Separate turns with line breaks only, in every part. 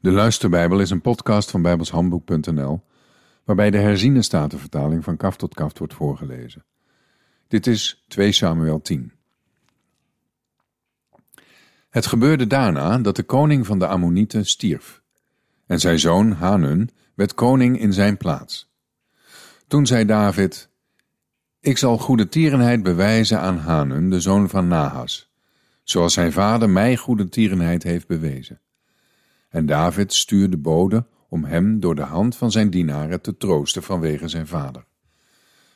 De Luisterbijbel is een podcast van bijbelshandboek.nl waarbij de herziene statenvertaling van kaf tot kaf wordt voorgelezen. Dit is 2 Samuel 10. Het gebeurde daarna dat de koning van de Ammonieten stierf en zijn zoon Hanun werd koning in zijn plaats. Toen zei David, ik zal goede tierenheid bewijzen aan Hanun, de zoon van Nahas, zoals zijn vader mij goede tierenheid heeft bewezen. En David stuurde bode om hem door de hand van zijn dienaren te troosten vanwege zijn vader.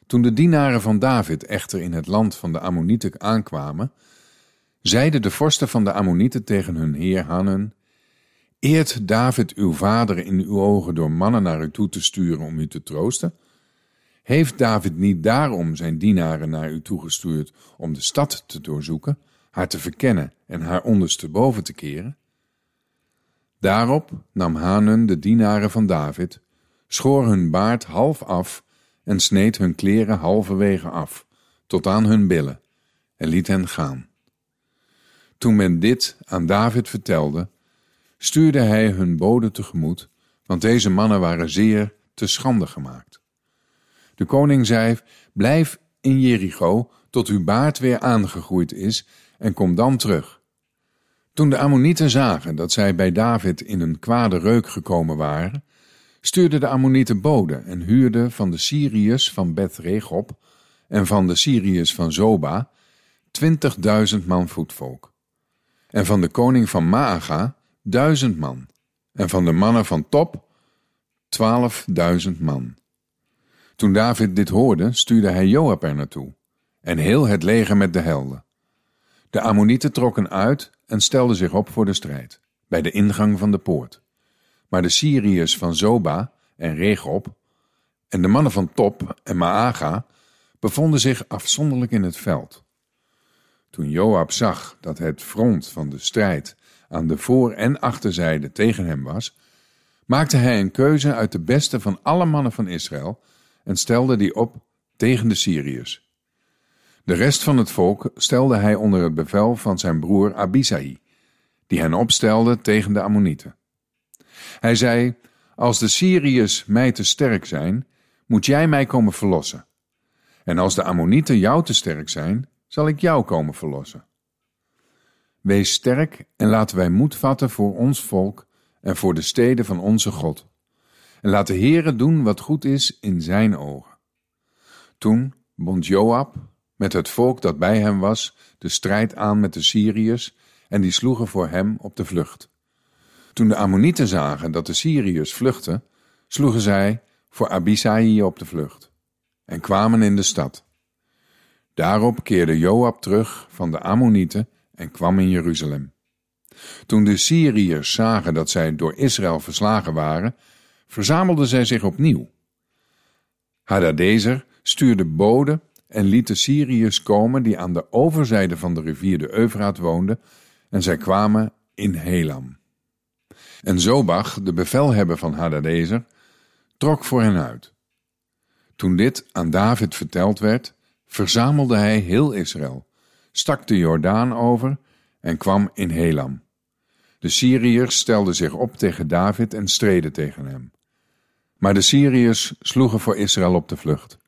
Toen de dienaren van David echter in het land van de Ammonieten aankwamen, zeiden de vorsten van de Ammonieten tegen hun heer Hanun, Eert David uw vader in uw ogen door mannen naar u toe te sturen om u te troosten? Heeft David niet daarom zijn dienaren naar u toegestuurd om de stad te doorzoeken, haar te verkennen en haar ondersteboven te keren? Daarop nam Hanun de dienaren van David, schoor hun baard half af en sneed hun kleren halverwege af, tot aan hun billen, en liet hen gaan. Toen men dit aan David vertelde, stuurde hij hun bode tegemoet, want deze mannen waren zeer te schande gemaakt. De koning zei: Blijf in Jericho tot uw baard weer aangegroeid is en kom dan terug. Toen de Ammonieten zagen dat zij bij David in een kwade reuk gekomen waren, stuurden de Ammonieten boden en huurden van de Syriërs van Beth Regob en van de Syriërs van Zoba twintigduizend man voetvolk. En van de koning van Maaga duizend man. En van de mannen van Top twaalfduizend man. Toen David dit hoorde, stuurde hij Joab er naartoe en heel het leger met de helden. De Ammonieten trokken uit en stelden zich op voor de strijd, bij de ingang van de poort. Maar de Syriërs van Zoba en Regob en de mannen van Top en Maaga bevonden zich afzonderlijk in het veld. Toen Joab zag dat het front van de strijd aan de voor- en achterzijde tegen hem was, maakte hij een keuze uit de beste van alle mannen van Israël en stelde die op tegen de Syriërs. De rest van het volk stelde hij onder het bevel van zijn broer Abisai, die hen opstelde tegen de Ammonieten. Hij zei: Als de Syriërs mij te sterk zijn, moet jij mij komen verlossen. En als de Ammonieten jou te sterk zijn, zal ik jou komen verlossen. Wees sterk en laten wij moed vatten voor ons volk en voor de steden van onze God. En laat de Heere doen wat goed is in zijn ogen. Toen bond Joab, met het volk dat bij hem was, de strijd aan met de Syriërs en die sloegen voor hem op de vlucht. Toen de Ammonieten zagen dat de Syriërs vluchtten, sloegen zij voor Abisai op de vlucht en kwamen in de stad. Daarop keerde Joab terug van de Ammonieten en kwam in Jeruzalem. Toen de Syriërs zagen dat zij door Israël verslagen waren, verzamelden zij zich opnieuw. Hadadezer stuurde bode en liet de Syriërs komen die aan de overzijde van de rivier de Eufraat woonden, en zij kwamen in Helam. En Zobach, de bevelhebber van Hadadezer, trok voor hen uit. Toen dit aan David verteld werd, verzamelde hij heel Israël, stak de Jordaan over en kwam in Helam. De Syriërs stelden zich op tegen David en streden tegen hem. Maar de Syriërs sloegen voor Israël op de vlucht.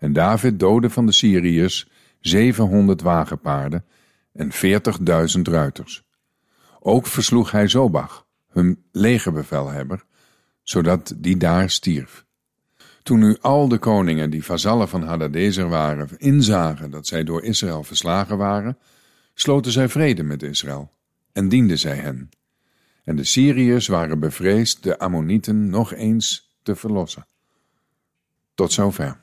En David doodde van de Syriërs zevenhonderd wagenpaarden en veertigduizend ruiters. Ook versloeg hij Zobach, hun legerbevelhebber, zodat die daar stierf. Toen nu al de koningen die vazallen van Hadadezer waren inzagen dat zij door Israël verslagen waren, sloten zij vrede met Israël en dienden zij hen. En de Syriërs waren bevreesd de Ammonieten nog eens te verlossen. Tot zover.